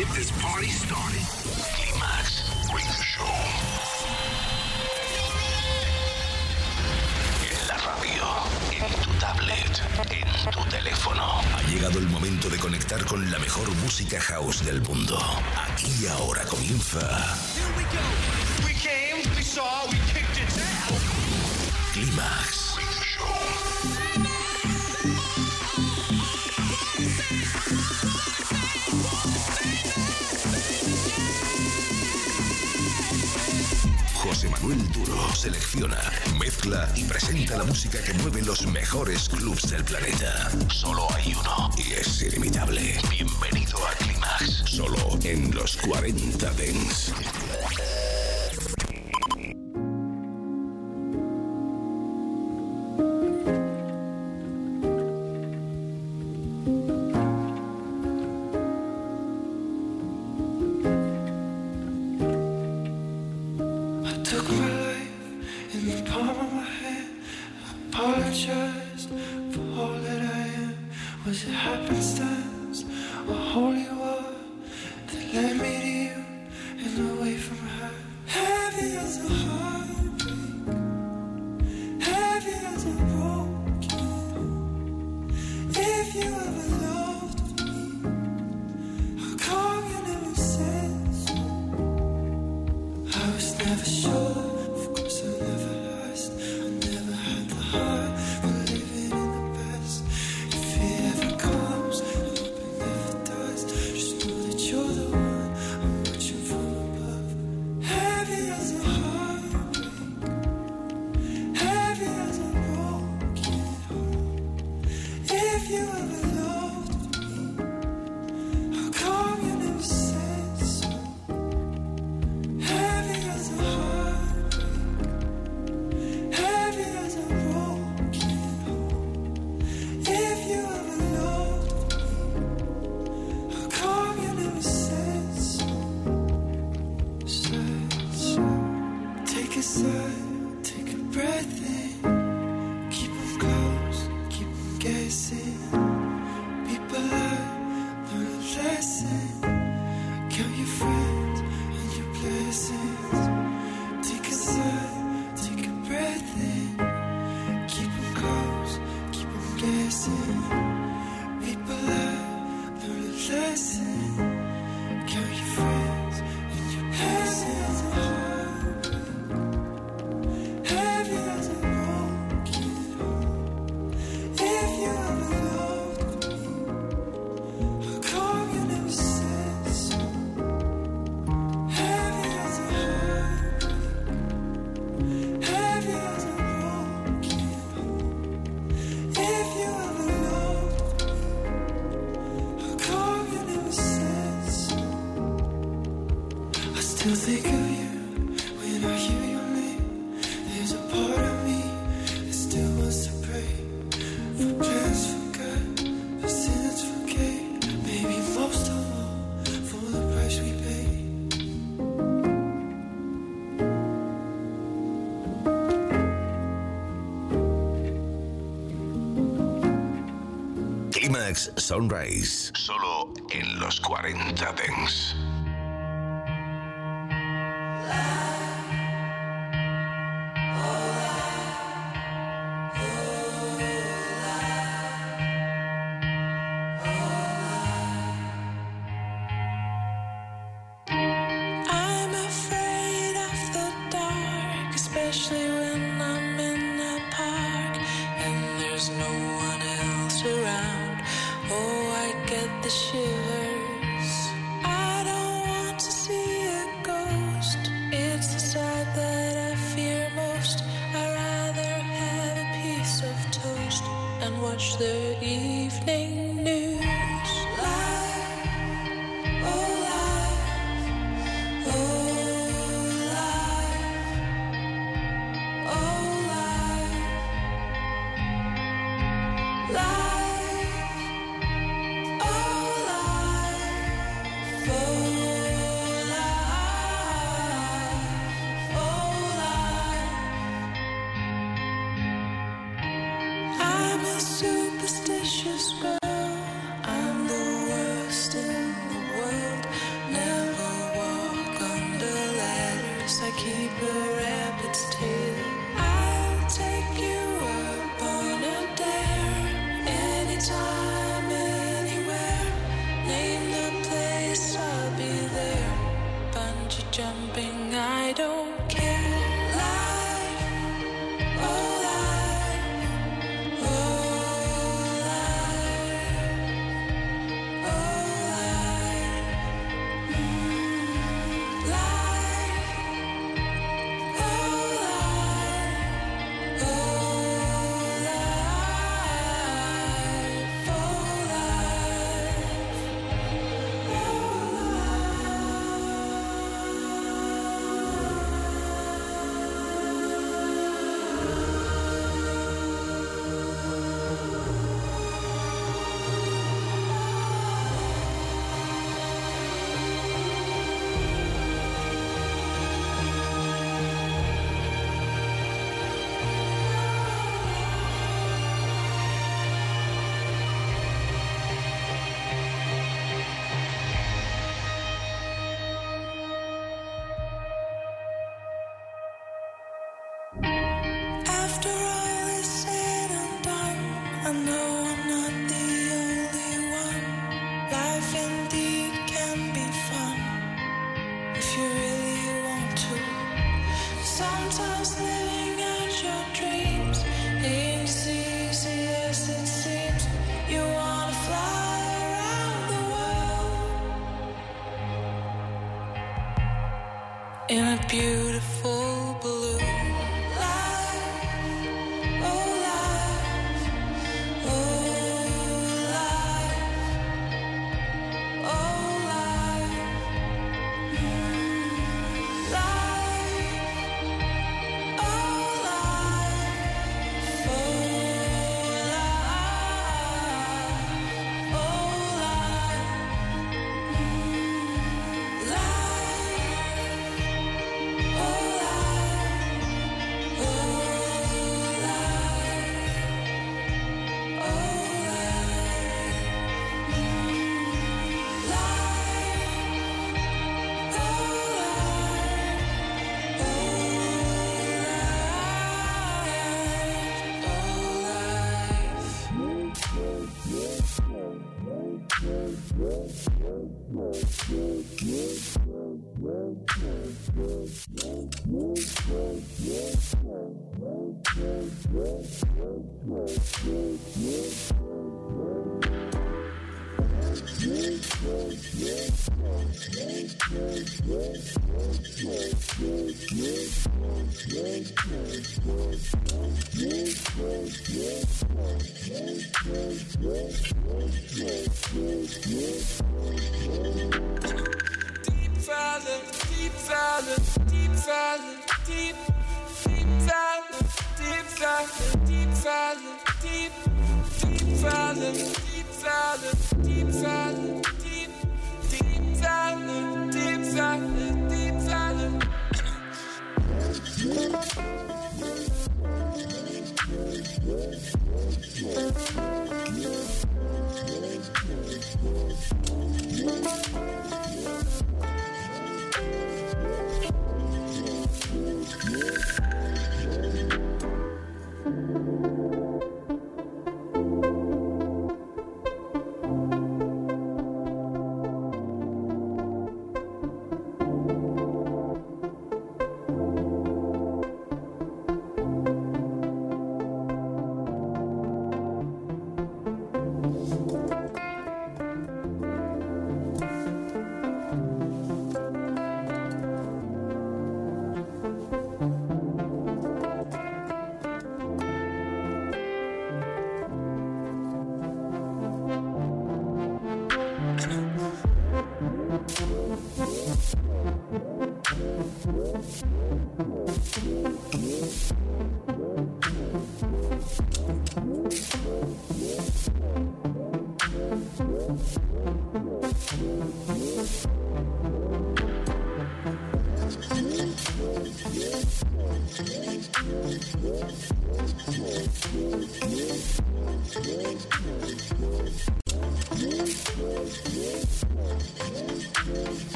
get this. Climax En la radio, en tu tablet, en tu teléfono. Ha llegado el momento de conectar con la mejor música house del mundo. Aquí y ahora comienza. Here we go. We came, we saw, we kicked it down. Climax. Manuel Duro selecciona, mezcla y presenta la música que mueve los mejores clubs del planeta. Solo hay uno y es inimitable. Bienvenido a Climax, solo en los 40 Dents. Climax Sunrise. Solo en los 40 Dents.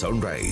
Climax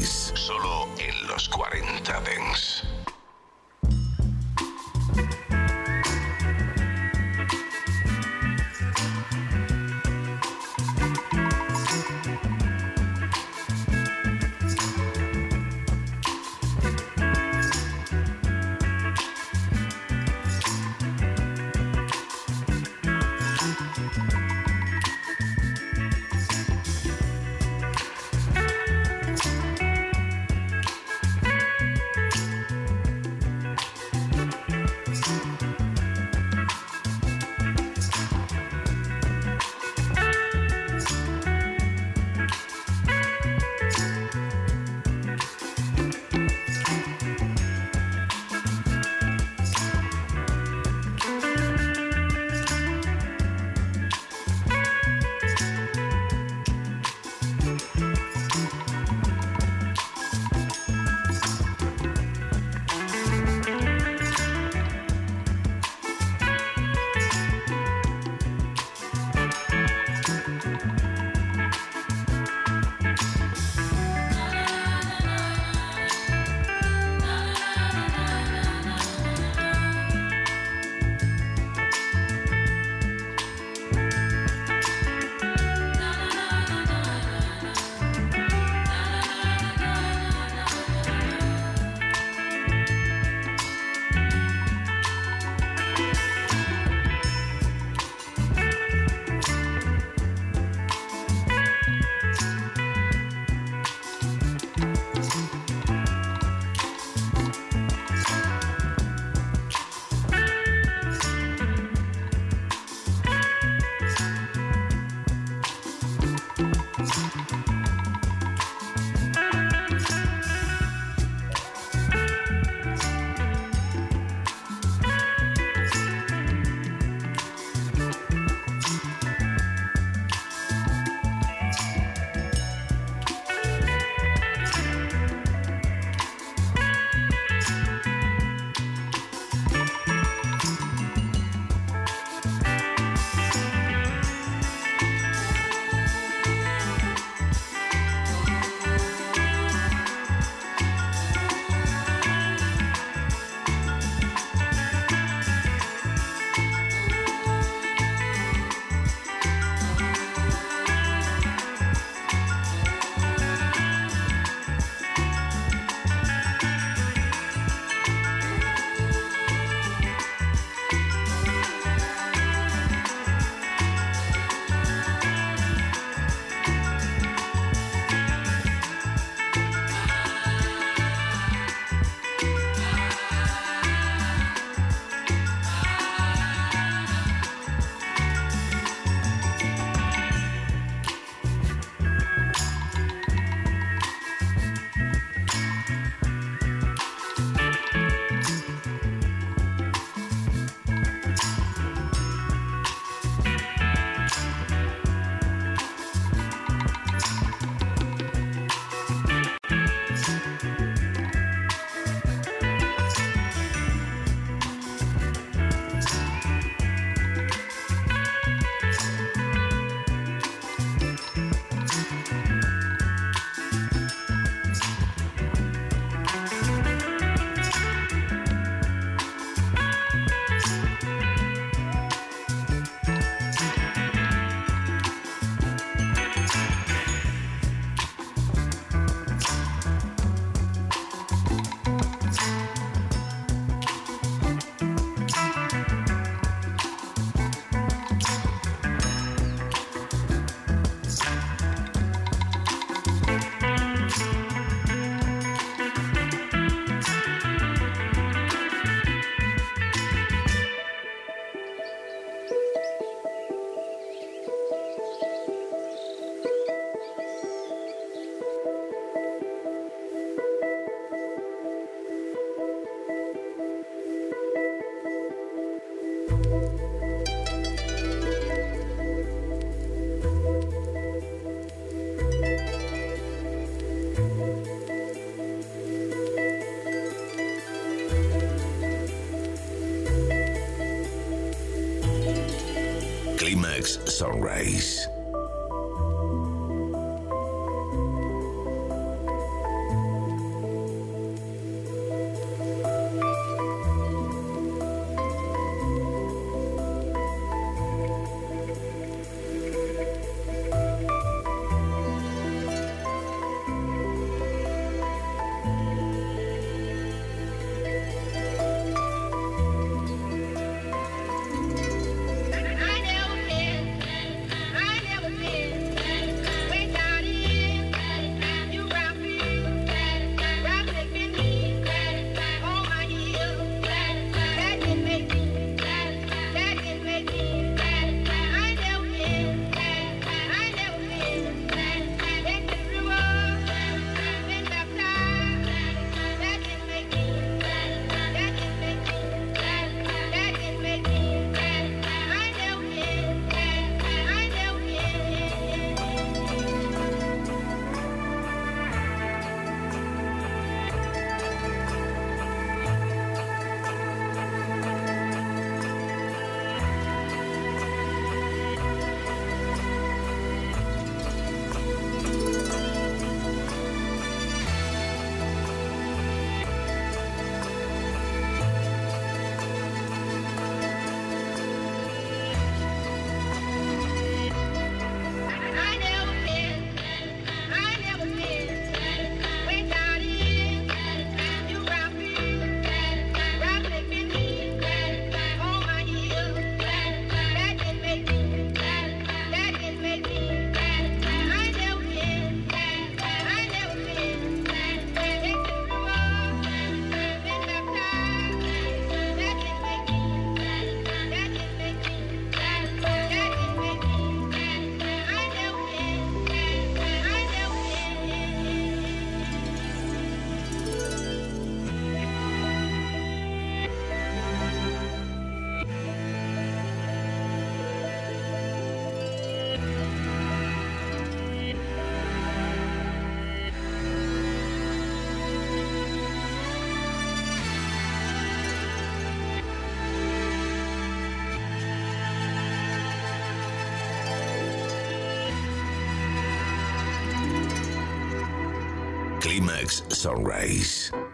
Sunrise. Climax Sunrise.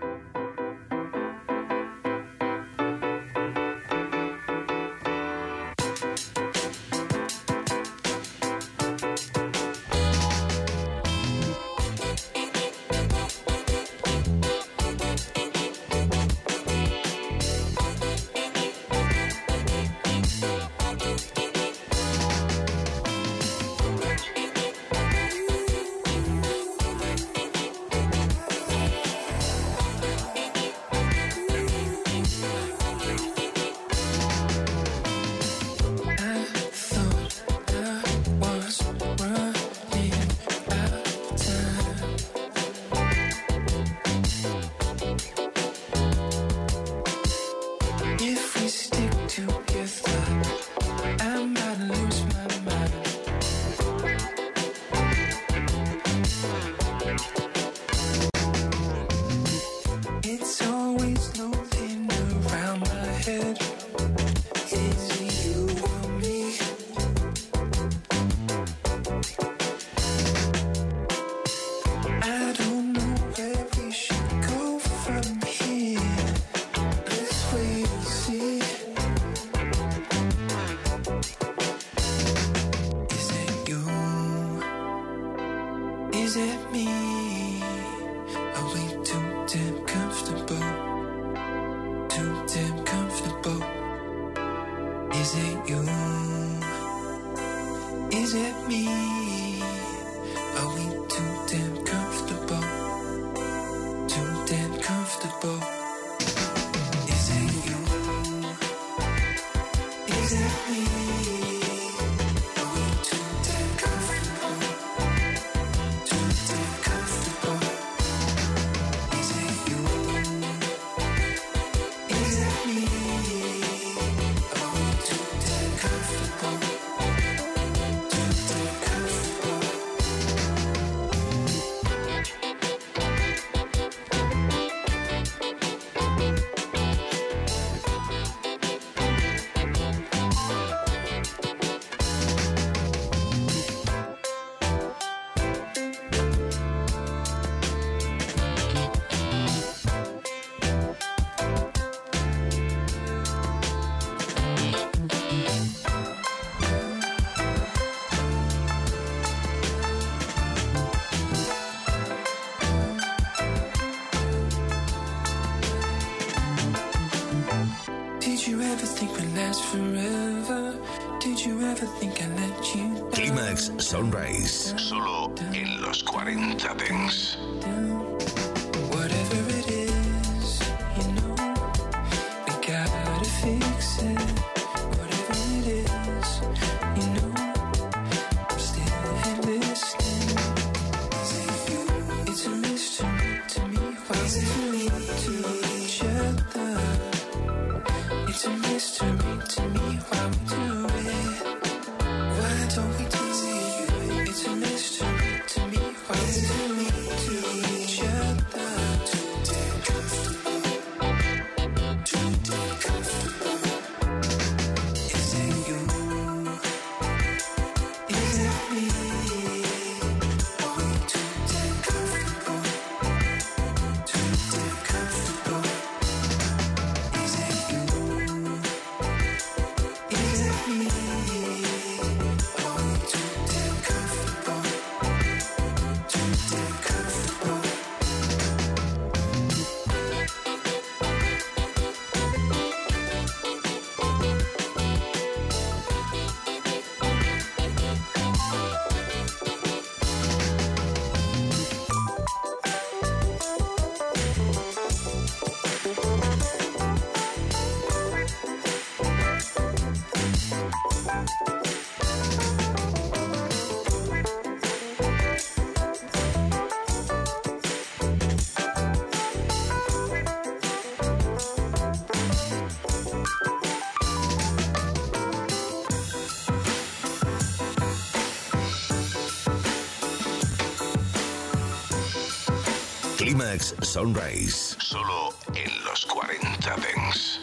Clímax Sunrise. Solo en los 40 Dents.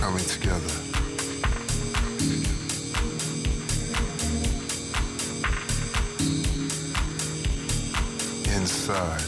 coming together. Inside.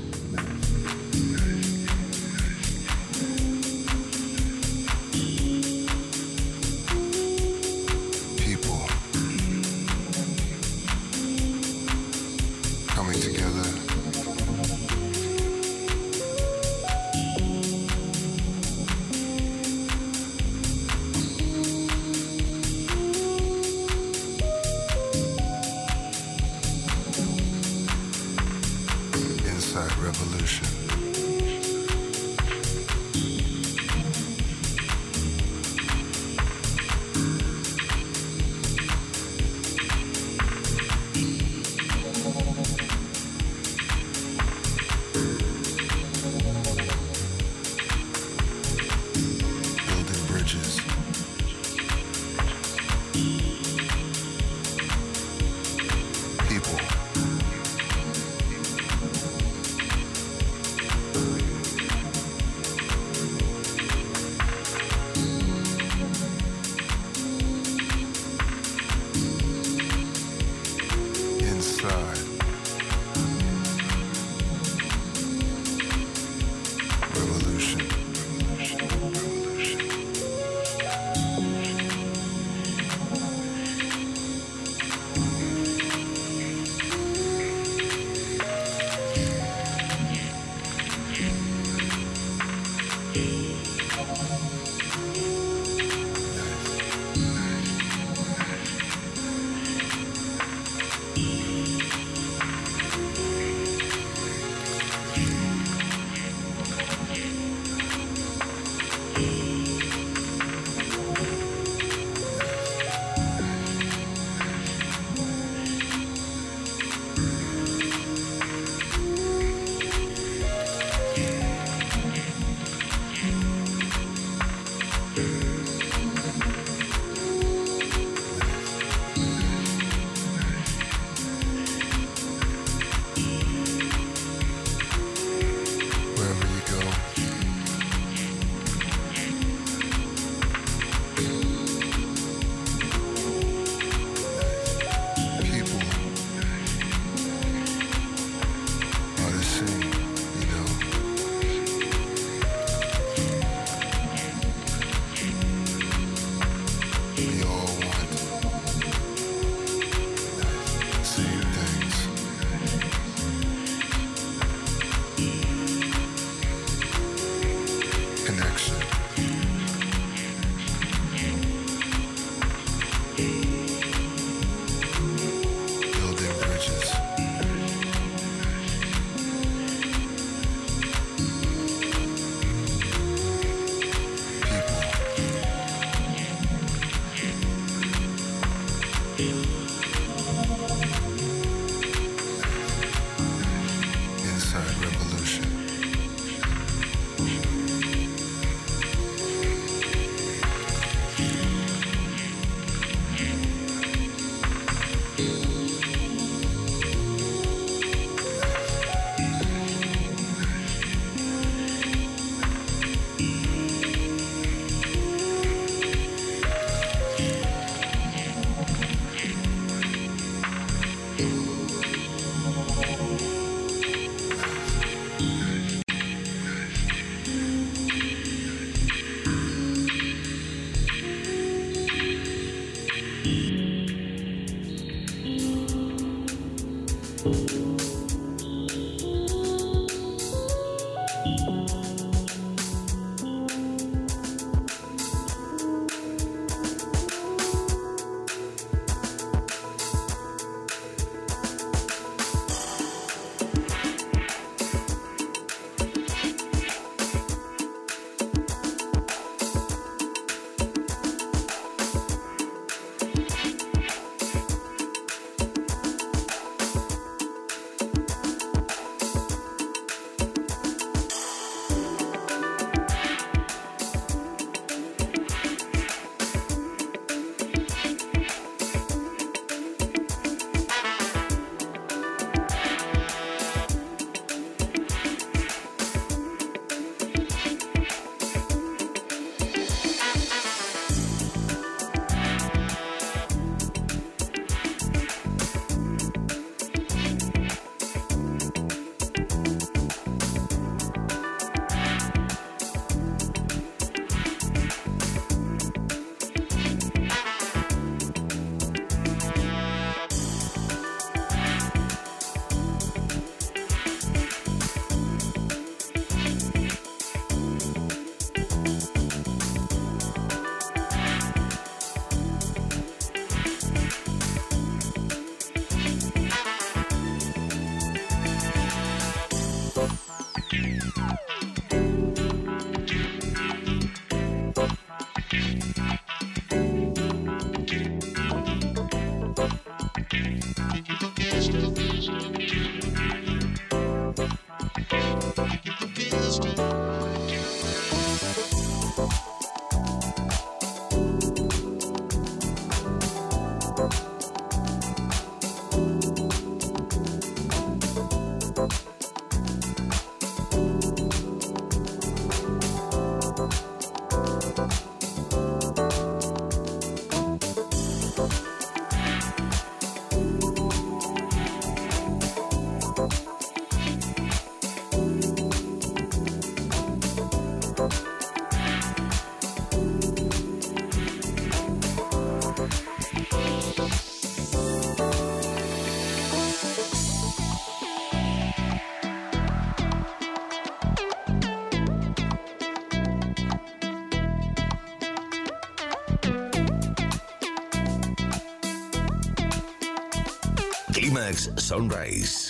Sunrise.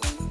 you.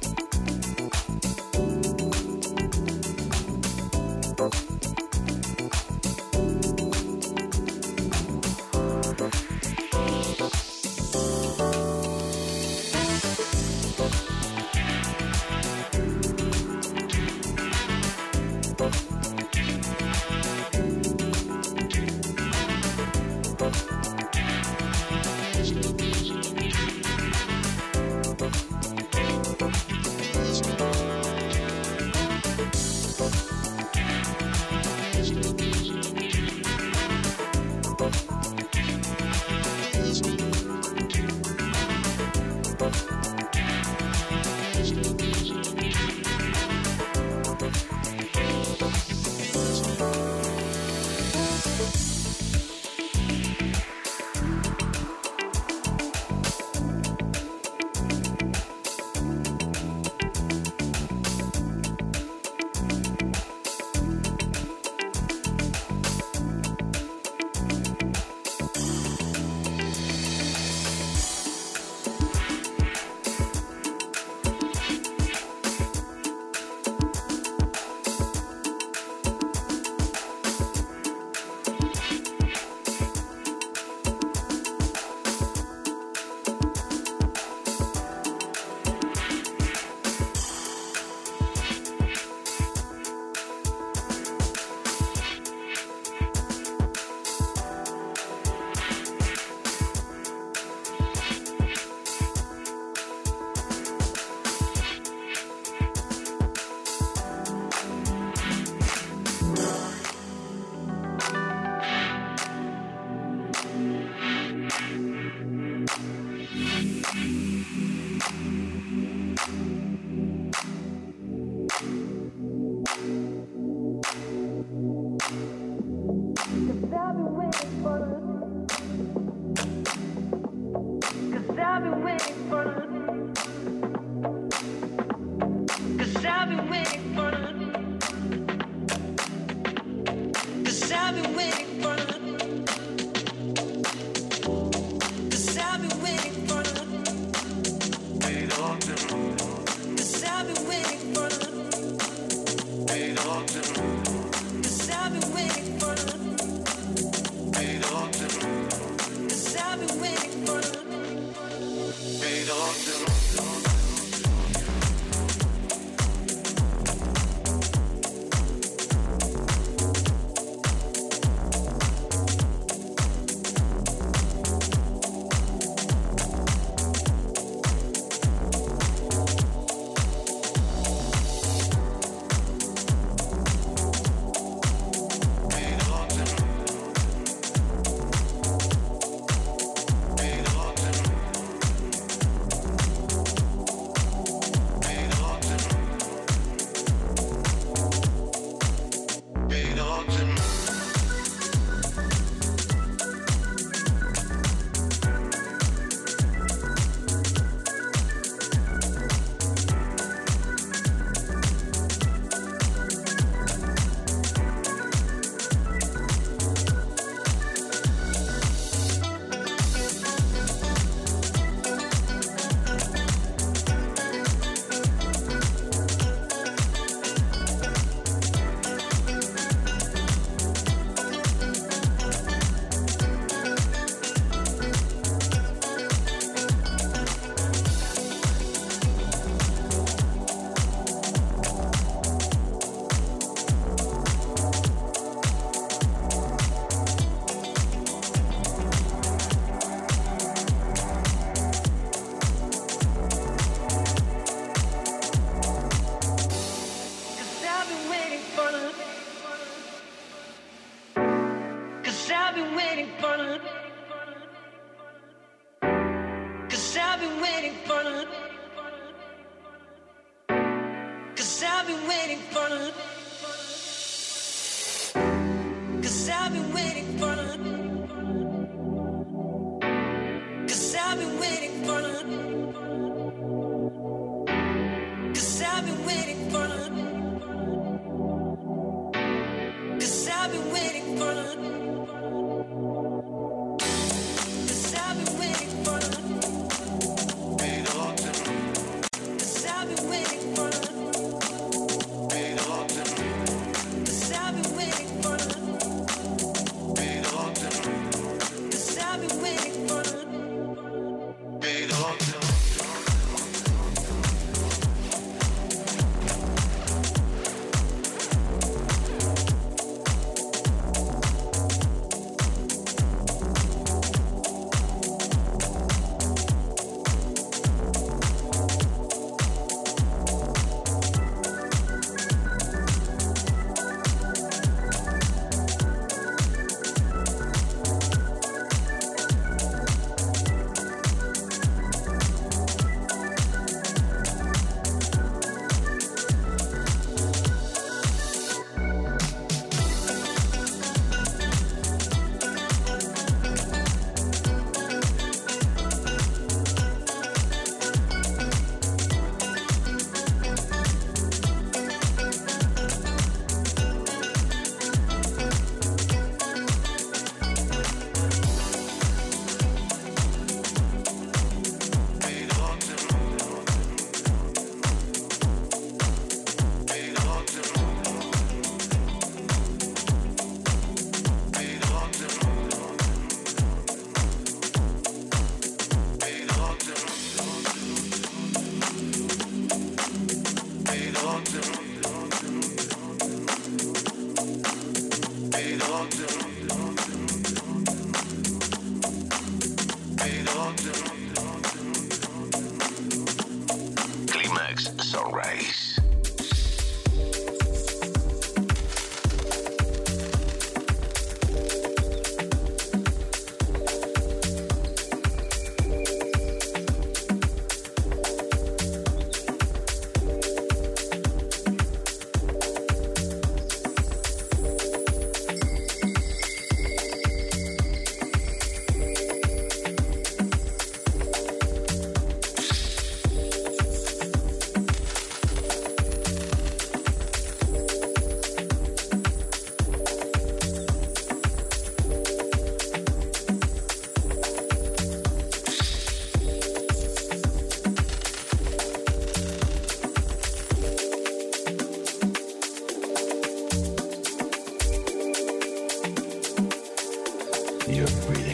Breathing.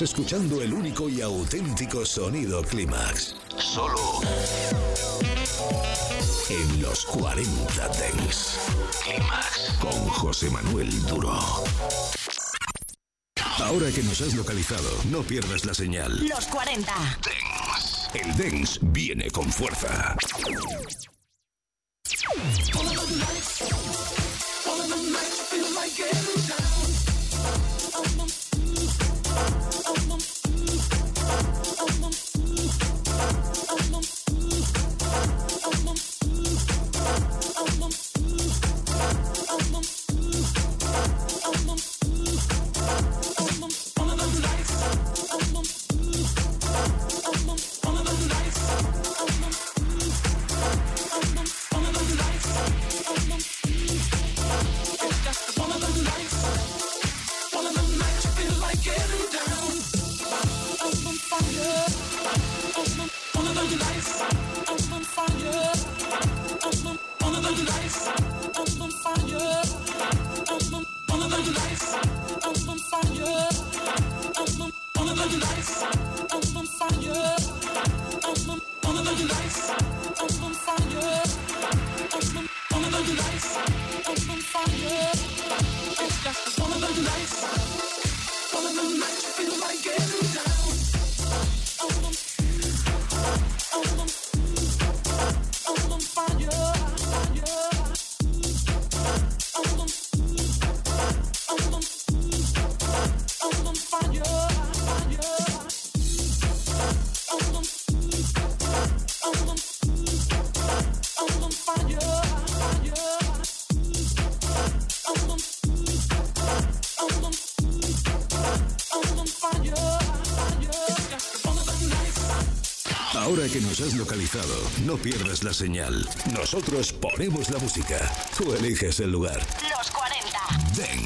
Estás escuchando el único y auténtico sonido Clímax. Solo en los 40 Dents. Clímax con José Manuel Duro. Ahora que nos has localizado, no pierdas la señal. Los 40. El Dens viene con fuerza. No pierdas la señal. Nosotros ponemos la música. Tú eliges el lugar. Los 40. Dance.